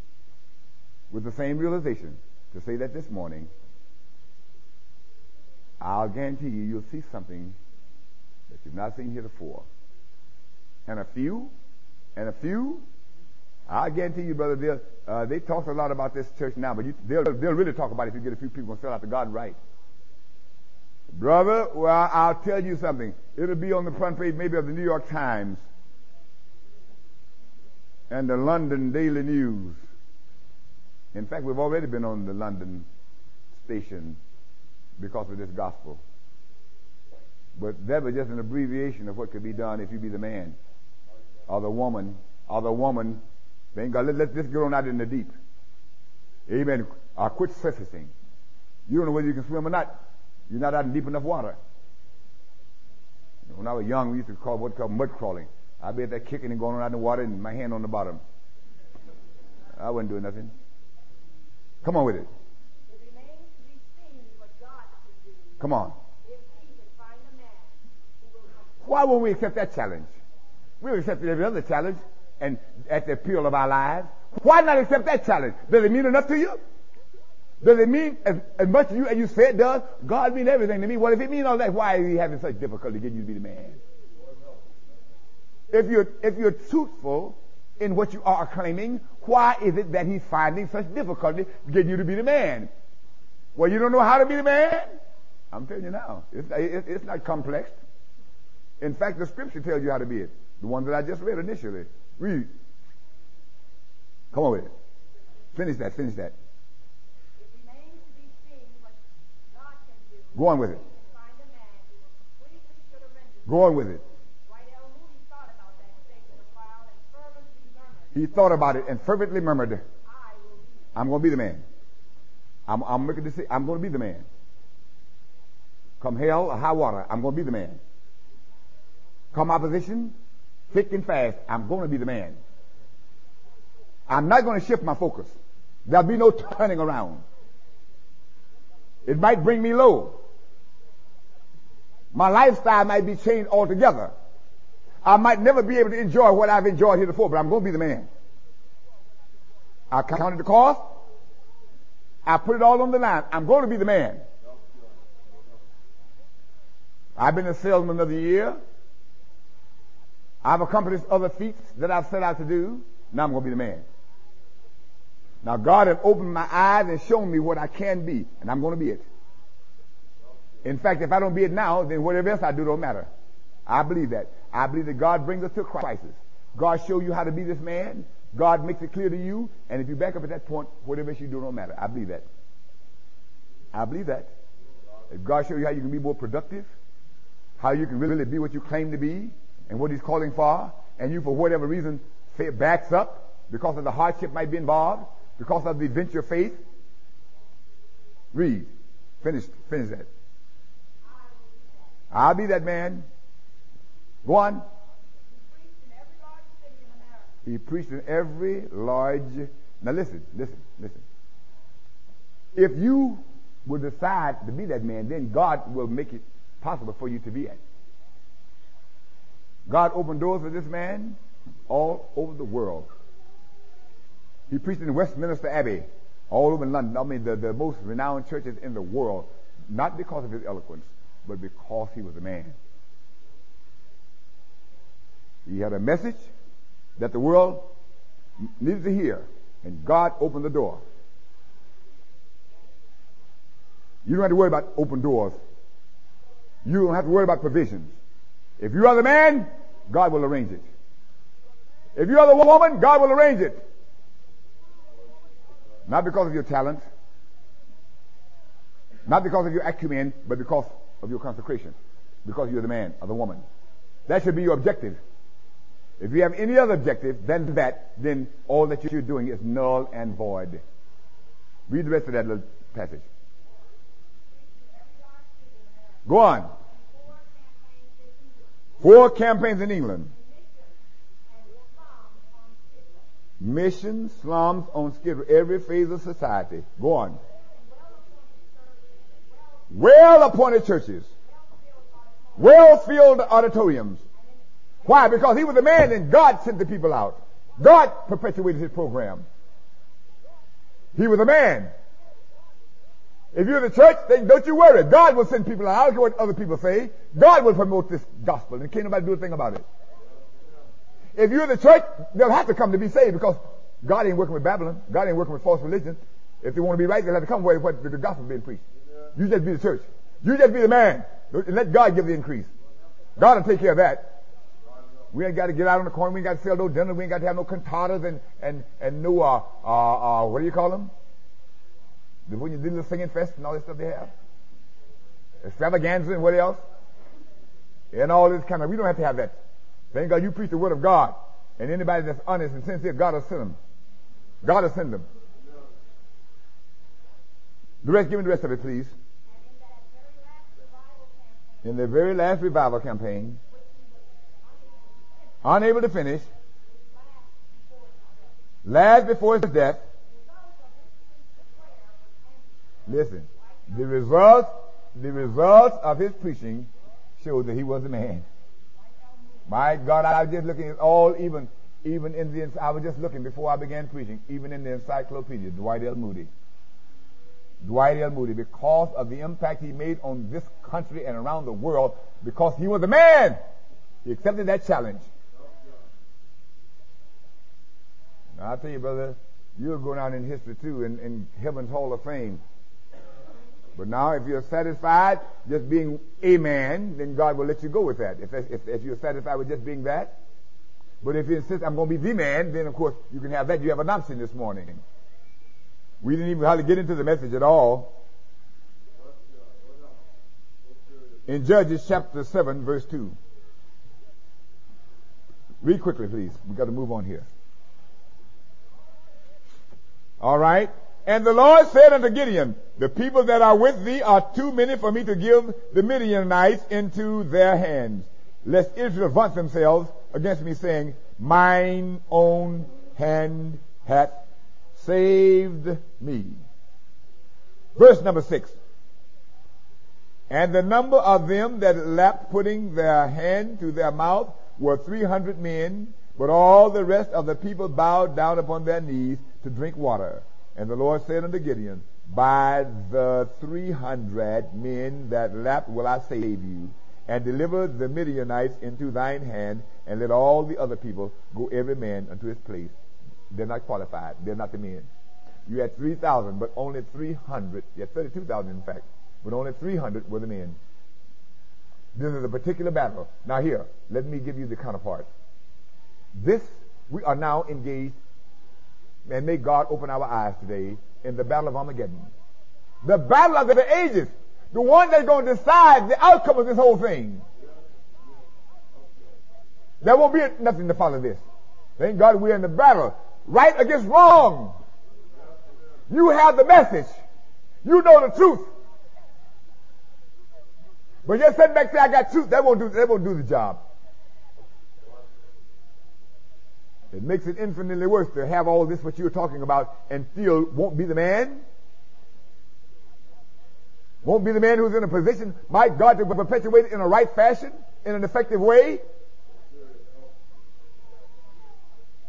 Speaker 1: with the same realization, to say that this morning, I'll guarantee you, you'll see something that you've not seen heretofore. And a few, and a few, I guarantee you, brother, uh, they talk a lot about this church now, but you, they'll, they'll really talk about it if you get a few people to sell out to God right. Brother, well, I'll tell you something. It'll be on the front page maybe of the New York Times and the London Daily News. In fact, we've already been on the London station because of this gospel. But that was just an abbreviation of what could be done if you be the man or the woman or the woman. Thank God. Let, let this get on out in the deep. Amen. I quit surfacing. You don't know whether you can swim or not. You're not out in deep enough water. When I was young, we used to call what called mud crawling. I'd be at that kicking and going out in the water and my hand on the bottom. I wasn't doing nothing. Come on with it. Come on. Why won't we accept that challenge? We'll accept every other challenge and at the appeal of our lives. Why not accept that challenge? Does it mean enough to you? Does it mean as, as much to you as you say it does? God means everything to me. Well, if it means all that, why is he having such difficulty getting you to be the man? If you're, if you're truthful in what you are claiming, why is it that he's finding such difficulty getting you to be the man? Well, you don't know how to be the man? I'm telling you now. It's, it's not complex. In fact, the scripture tells you how to be it. The one that I just read initially. Read. Come on with it. Finish that. Finish that. Go on with it. Go on with it. He thought about it and fervently murmured, I'm going to be the man. I'm, I'm making this, I'm going to be the man. Come hell or high water, I'm going to be the man. Come opposition, thick and fast, I'm going to be the man. I'm not going to shift my focus. There'll be no turning around. It might bring me low. My lifestyle might be changed altogether. I might never be able to enjoy what I've enjoyed heretofore, but I'm going to be the man. I counted the cost. I put it all on the line. I'm going to be the man. I've been a salesman the year. I've accomplished other feats that I've set out to do. Now I'm going to be the man. Now God has opened my eyes and shown me what I can be, and I'm going to be it. In fact, if I don't be it now, then whatever else I do don't matter. I believe that. I believe that God brings us to a crisis. God shows you how to be this man. God makes it clear to you. And if you back up at that point, whatever you do don't matter. I believe that. I believe that. If God shows you how you can be more productive, how you can really be what you claim to be, and what He's calling for, and you, for whatever reason, backs up because of the hardship might be involved, because of the venture of faith. Read. Finish, finish that. I'll be that man. Go on. He preached in every large. City in America. Now listen, listen, listen. If you will decide to be that man, then God will make it possible for you to be it. God opened doors for this man all over the world. He preached in Westminster Abbey, all over London. I mean, the, the most renowned churches in the world, not because of his eloquence, but because he was a man. He had a message that the world needed to hear, and God opened the door. You don't have to worry about open doors. You don't have to worry about provisions. If you are the man, God will arrange it. If you are the woman, God will arrange it. Not because of your talent, not because of your acumen, but because of your consecration. Because you're the man or the woman. That should be your objective. If you have any other objective than that, then all that you're doing is null and void. Read the rest of that little passage. Go on. Four campaigns in England. Mission slums on Skid Row, every phase of society. Go on. Well appointed churches. Well filled auditoriums. Why? Because he was a man and God sent the people out. God perpetuated his program. He was a man. If you're the church, then don't you worry. God will send people out. I don't care what other people say. God will promote this gospel and can't nobody do a thing about it. If you're the church, they'll have to come to be saved because God ain't working with Babylon. God ain't working with false religion. If they want to be right, they'll have to come where the gospel being preached. You just be the church. You just be the man. and Let God give the increase. God will take care of that. We ain't got to get out on the corner. We ain't got to sell no dinner. We ain't got to have no cantatas and, and, and no, uh, uh, uh, what do you call them? The, when you do the singing fest and all this stuff they have. Extravaganza and what else? And all this kind of, we don't have to have that. Thank God you preach the word of God. And anybody that's honest and sincere, God will send them. God will send them. The rest, give me the rest of it, please. In the very last revival campaign, unable to finish, last before his death, listen, the results, the results of his preaching showed that he was a man. My God, I was just looking at all, even, even in the, I was just looking before I began preaching, even in the encyclopedia, Dwight L. Moody. Dwight L. Moody because of the impact he made on this country and around the world because he was a man. He accepted that challenge. I'll tell you, brother, you'll go down in history too in, in Heaven's Hall of Fame. But now, if you're satisfied just being a man, then God will let you go with that. If, if, if you're satisfied with just being that. But if you insist, I'm going to be the man, then of course you can have that. You have an option this morning. We didn't even hardly get into the message at all. In Judges chapter 7 verse 2. Read quickly, please. We've got to move on here. All right. And the Lord said unto Gideon, the people that are with thee are too many for me to give the Midianites into their hands, lest Israel vaunt themselves against me, saying, Mine own hand hath saved me. Verse number six. And the number of them that lapped putting their hand to their mouth were three hundred men, but all the rest of the people bowed down upon their knees to drink water. And the Lord said unto Gideon, By the three hundred men that lapped will I save you, and deliver the Midianites into thine hand, and let all the other people go every man unto his place. They're not qualified. They're not the men. You had 3,000, but only 300. You had 32,000 in fact, but only 300 were the men. This is a particular battle. Now here, let me give you the counterpart. This, we are now engaged, and may God open our eyes today, in the battle of Armageddon. The battle of the ages. The one that's going to decide the outcome of this whole thing. There won't be nothing to follow this. Thank God we're in the battle. Right against wrong. You have the message. You know the truth. But just sitting back there, I got truth. That won't do, that won't do the job. It makes it infinitely worse to have all this what you're talking about and still won't be the man. Won't be the man who's in a position, my God, to perpetuate it in a right fashion, in an effective way.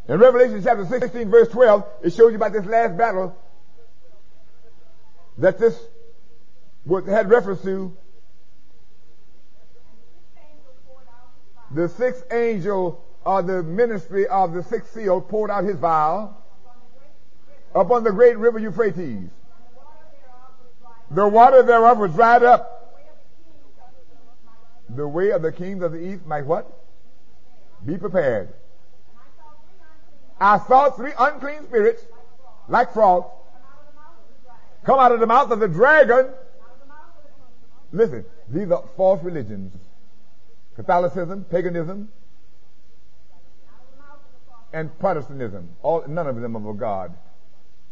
Speaker 1: In Revelation chapter 16 verse 12, it shows you about this last battle that this was, had reference to. The sixth angel of the ministry of the sixth seal poured out his vial upon the great river Euphrates. The water thereof was dried up. The way of the kings of the east might what? Be prepared. I saw three unclean spirits, like frogs, come out of the mouth of the dragon. Listen, these are false religions. Catholicism, paganism, and Protestantism. All, none of them are of God.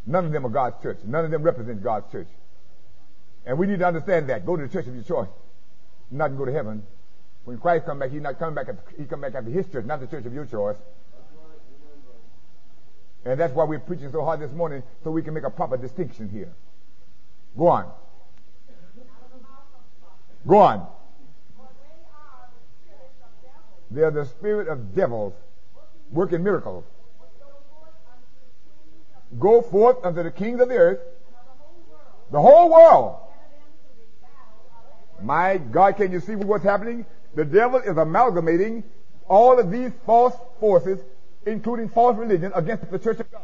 Speaker 1: None of them are God's church. None of them represent God's church. And we need to understand that. Go to the church of your choice. Not go to heaven. When Christ come back, he's not coming back. After, he come back after his church, not the church of your choice. And that's why we're preaching so hard this morning, so we can make a proper distinction here. Go on. Go on. They are the spirit of devils working miracles. Go forth unto the kings of the earth, the whole world, My God, can you see what's happening? The devil is amalgamating all of these false forces, including false religion, against the church of God.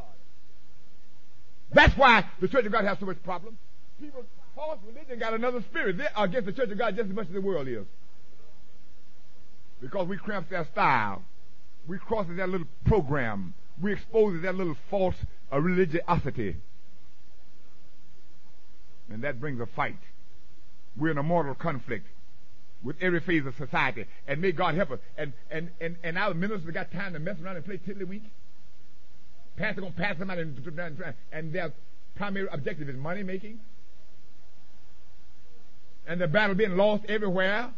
Speaker 1: That's why the church of God has so much problem. People, false religion got another spirit. They're against the church of God just as much as the world is. Because we cramp their style. We cross that little program. We expose that little false uh, religiosity. And that brings a fight. We're in a mortal conflict with every phase of society. And may God help us. And and and, and our ministers got time to mess around and play tiddlywink. Pastor gonna pass them out and, and their primary objective is money making. And the battle being lost everywhere.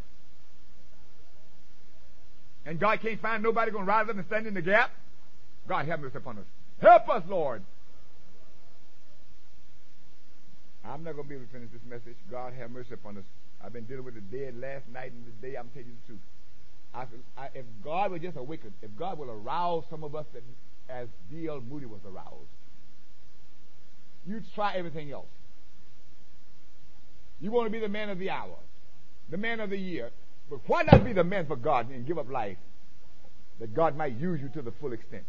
Speaker 1: And God can't find nobody gonna rise up and stand in the gap. God have mercy upon us. Help us, Lord. I'm not going to be able to finish this message. God have mercy upon us. I've been dealing with the dead last night and today. I'm telling you the truth. I, I, if God would just awaken, if God will arouse some of us that, as D.L. Moody was aroused, you'd try everything else. You want to be the man of the hour, the man of the year. But why not be the man for God and give up life that God might use you to the full extent?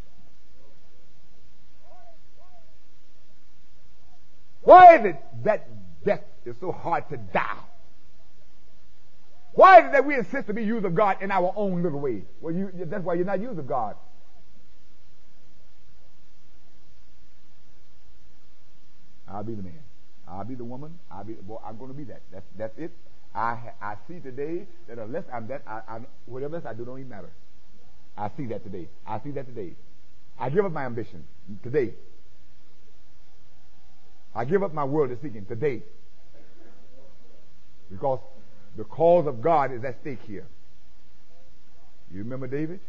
Speaker 1: Why is it that death is so hard to die? Why is it that we insist to be used of God in our own little way? Well, you, that's why you're not used of God. I'll be the man. I'll be the woman. I'll be. Well, I'm going to be that. That's that's it. I I see today that unless I'm that, I, I whatever else I do don't even matter. I see that today. I see that today. I give up my ambition today. I give up my worldly seeking today. Because the cause of God is at stake here. You remember David?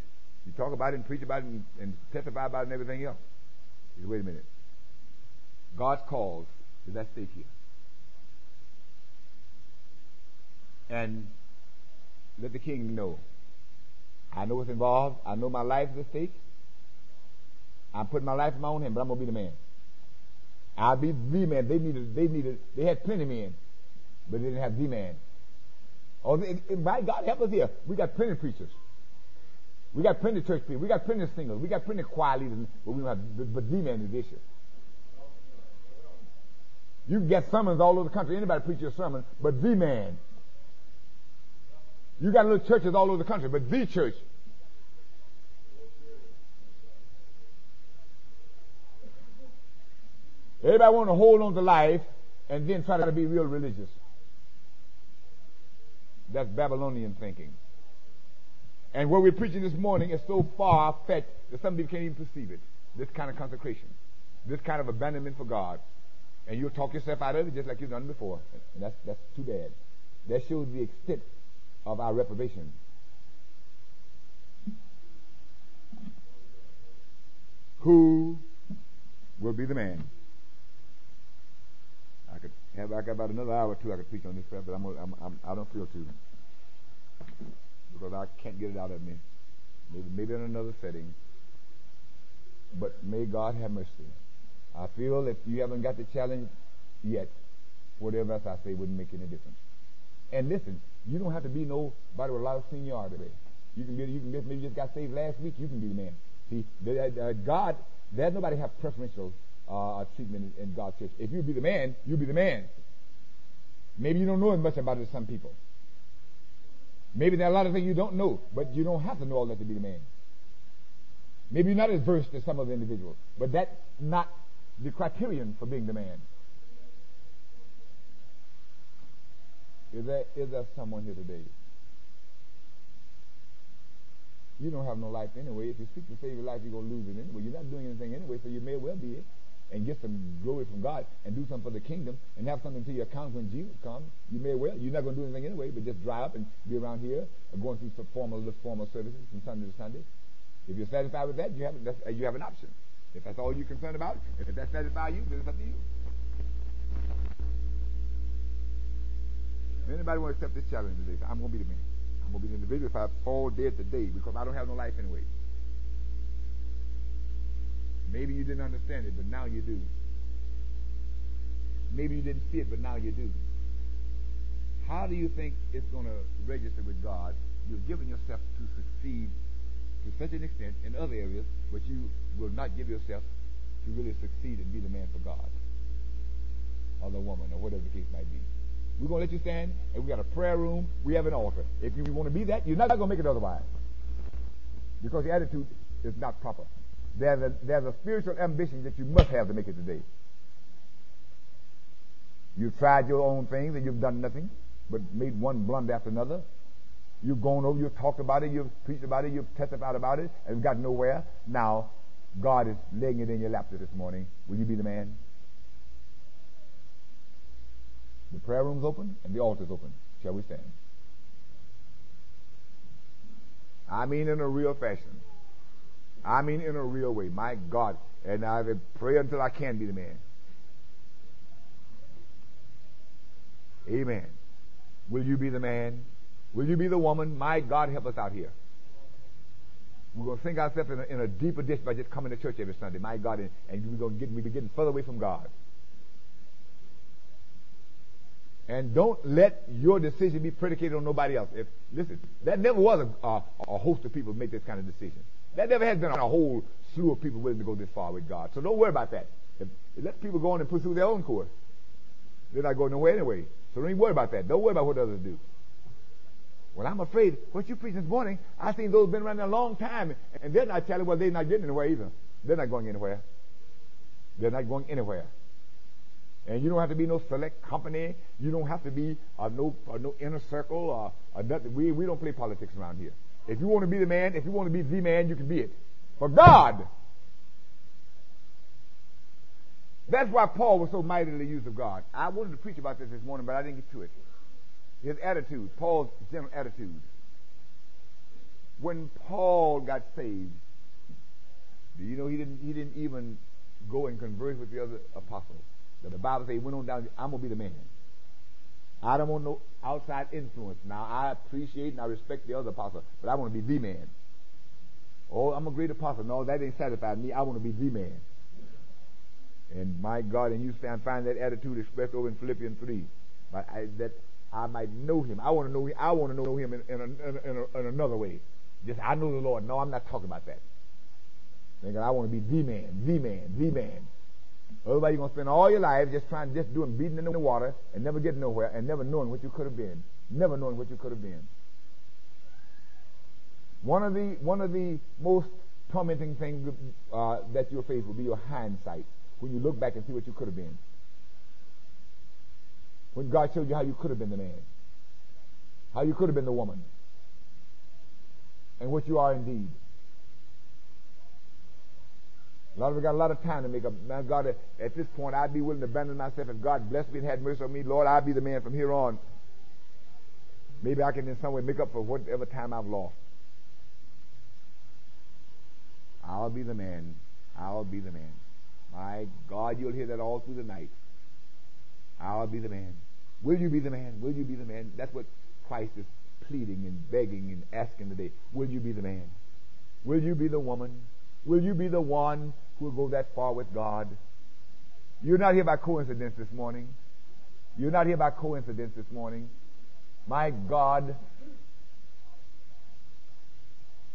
Speaker 1: You talk about it and preach about it and, and testify about it and everything else. Wait a minute. God's cause is at stake here. And let the king know. I know what's involved. I know my life is at stake. I'm putting my life in my own hand, but I'm to be the man. I'll be the man. They needed, they needed, they had plenty men, but they didn't have the man. Oh, my God, help us here. We got plenty of preachers. We got plenty of church people. We got plenty of singers. We got plenty of choir leaders, but we don't have, but the man is the issue. You can get sermons all over the country. Anybody preach your sermon, but the man. You got little churches all over the country, but the church Everybody want to hold on to life and then try to be real religious. That's Babylonian thinking. And what we're preaching this morning is so far fetched that some people can't even perceive it. This kind of consecration, this kind of abandonment for God. And you'll talk yourself out of it just like you've done before. And that's, that's too bad. That shows the extent of our reprobation. Who will be the man? I could have I got about another hour or two I could preach on this but I'm, I'm, I'm I don't feel to because I can't get it out of me. Maybe maybe in another setting. But may God have mercy. I feel if you haven't got the challenge yet, whatever else I say wouldn't make any difference. And listen, you don't have to be nobody with a lot of seniority. You can be, you can be, maybe you just got saved last week. You can be the man. See, the, uh, God, there's nobody have preferential uh, treatment in, in God's church. If you be the man, you be the man. Maybe you don't know as much about it as some people. Maybe there are a lot of things you don't know, but you don't have to know all that to be the man. Maybe you're not as versed as some of the individuals, but that's not the criterion for being the man. Is there, is there someone here today? You don't have no life anyway. If you seek to save your life, you're going to lose it anyway. You're not doing anything anyway, so you may well be it and get some glory from God and do something for the kingdom and have something to your account when Jesus comes, you may well. You're not going to do anything anyway, but just dry up and be around here uh, going through some formal, formal services from Sunday to Sunday. If you're satisfied with that, you have, that's, uh, you have an option. If that's all you're concerned about, if that satisfies you, then it's up to you. If anybody want to accept this challenge today, I'm going to be the man. I'm going to be the individual if I fall dead today because I don't have no life anyway. Maybe you didn't understand it, but now you do. Maybe you didn't see it, but now you do. how do you think it's going to register with God? You've given yourself to succeed to such an extent in other areas, but you will not give yourself to really succeed and be the man for God or the woman or whatever the case might be. We're going to let you stand, and we got a prayer room. We have an altar. If you want to be that, you're not going to make it otherwise because the attitude is not proper. There's a, there's a spiritual ambition that you must have to make it today. You've tried your own things and you've done nothing but made one blunder after another. You've gone over, you've talked about it, you've preached about it, you've testified about it, and got nowhere. Now, God is laying it in your lap this morning. Will you be the man? The prayer room's open and the altar's open. Shall we stand? I mean in a real fashion. I mean in a real way. My God. And I will pray until I can be the man. Amen. Will you be the man? Will you be the woman? My God, help us out here. We're going to sink ourselves in a, in a deeper ditch by just coming to church every Sunday. My God, and, and we're going to get, we're getting further away from God. And don't let your decision be predicated on nobody else. If listen, that never was a, a, a host of people make this kind of decision. That never has been a whole slew of people willing to go this far with God. So don't worry about that. If, let people go on and pursue their own course. They're not going nowhere anyway. So don't even worry about that. Don't worry about what others do. Well, I'm afraid what you preached this morning, I seen those been around a long time, and they're not telling well they're not getting anywhere either. They're not going anywhere. They're not going anywhere. And you don't have to be no select company. You don't have to be uh, no uh, no inner circle or nothing. We we don't play politics around here. If you want to be the man, if you want to be the man, you can be it. For God. That's why Paul was so mightily used of God. I wanted to preach about this this morning, but I didn't get to it. His attitude, Paul's general attitude. When Paul got saved, do you know he didn't he didn't even go and converse with the other apostles? The Bible says he went on down, I'm gonna be the man. I don't want no outside influence. Now I appreciate and I respect the other apostle, but I want to be the man. Oh, I'm a great apostle. No, that ain't satisfied me. I want to be the man. And my God, and you stand, find that attitude expressed over in Philippians 3. But I, that I might know him. I want to know him. I want to know him in, in, a, in, a, in another way. Just, I know the Lord. No, I'm not talking about that. Thinking I want to be the man, the man, the man. Going to spend all your life just trying, just doing beating in the water and never getting nowhere and never knowing what you could have been. Never knowing what you could have been. One of the, one of the most tormenting things uh, that you'll face will be your hindsight when you look back and see what you could have been. When God showed you how you could have been the man, how you could have been the woman, and what you are indeed. Of us got a lot of time to make up. God, at this point, I'd be willing to abandon myself. If God blessed me and had mercy on me, Lord, I'd be the man from here on. Maybe I can in some way make up for whatever time I've lost. I'll be the man. I'll be the man. My God, you'll hear that all through the night. I'll be the man. Will you be the man? Will you be the man? That's what Christ is pleading and begging and asking today. Will you be the man? Will you be the woman? Will you be the one who will go that far with God? You're not here by coincidence this morning. You're not here by coincidence this morning. My God,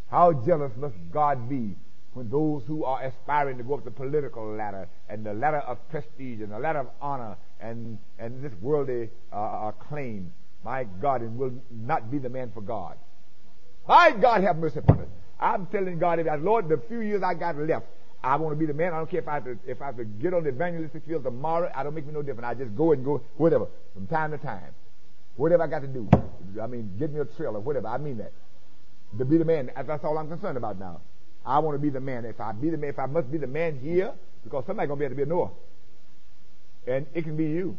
Speaker 1: how jealous must God be when those who are aspiring to go up the political ladder and the ladder of prestige and the ladder of honor and, and this worldly uh, acclaim, my God, and will not be the man for God. My God, have mercy upon us. I'm telling God, if I, Lord, the few years I got left, I want to be the man. I don't care if I have to, if I have to get on the evangelistic field tomorrow. I don't make me no difference. I just go and go, whatever, from time to time. Whatever I got to do. I mean, get me a trail or whatever. I mean that. To be the man, that's all I'm concerned about now. I want to be the man. If I be the man, if I must be the man here, because somebody's going to be able to be a Noah. And it can be you.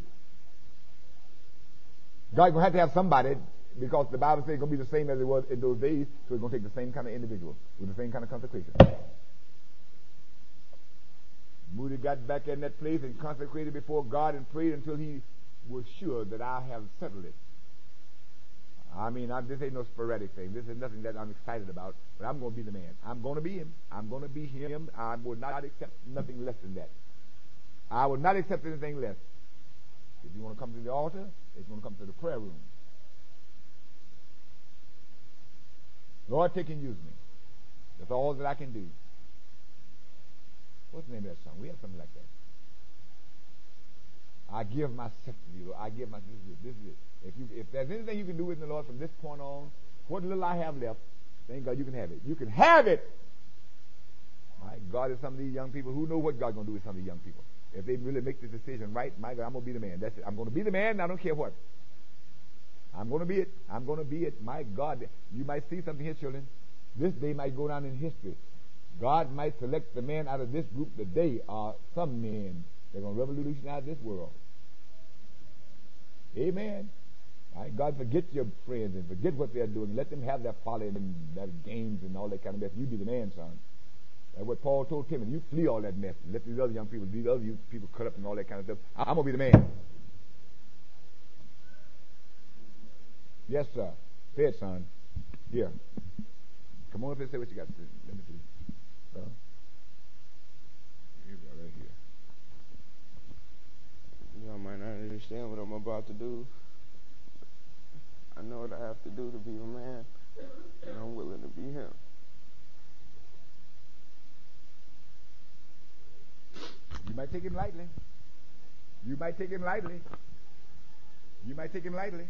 Speaker 1: God's going to have to have somebody because the Bible says it's going to be the same as it was in those days, so it's going to take the same kind of individual with the same kind of consecration. Moody got back in that place and consecrated before God and prayed until he was sure that I have settled it. I mean, I'm, this ain't no sporadic thing. This is nothing that I'm excited about, but I'm going to be the man. I'm going to be him. I'm going to be him. I will not accept nothing less than that. I will not accept anything less. If you want to come to the altar, if you want to come to the prayer room, Lord, take and use me. That's all that I can do. What's the name of that song? We have something like that. I give myself to you. Lord. I give myself is it. This is it. If you if there's anything you can do with the Lord from this point on, what little I have left, thank God you can have it. You can have it. My God, is some of these young people who know what God's gonna do with some of these young people. If they really make this decision right, my God, I'm gonna be the man. That's it. I'm gonna be the man. I don't care what. I'm gonna be it. I'm gonna be it. My God, you might see something here, children. This day might go down in history. God might select the man out of this group today are some men that are going to revolutionize this world. Amen. Right? God, forget your friends and forget what they're doing. Let them have their folly and their games and all that kind of mess. You be the man, son. That's what Paul told Timothy. You flee all that mess. Let these other young people, these other people cut up and all that kind of stuff. I'm going to be the man. Yes, sir. Say it, son. Here. Come on up and say what you got to say. Let me see. Uh, here we are, right here.
Speaker 2: Y'all might not understand what I'm about to do. I know what I have to do to be a man, and I'm willing to be him.
Speaker 1: You might take him lightly. You might take him lightly. You might take him lightly.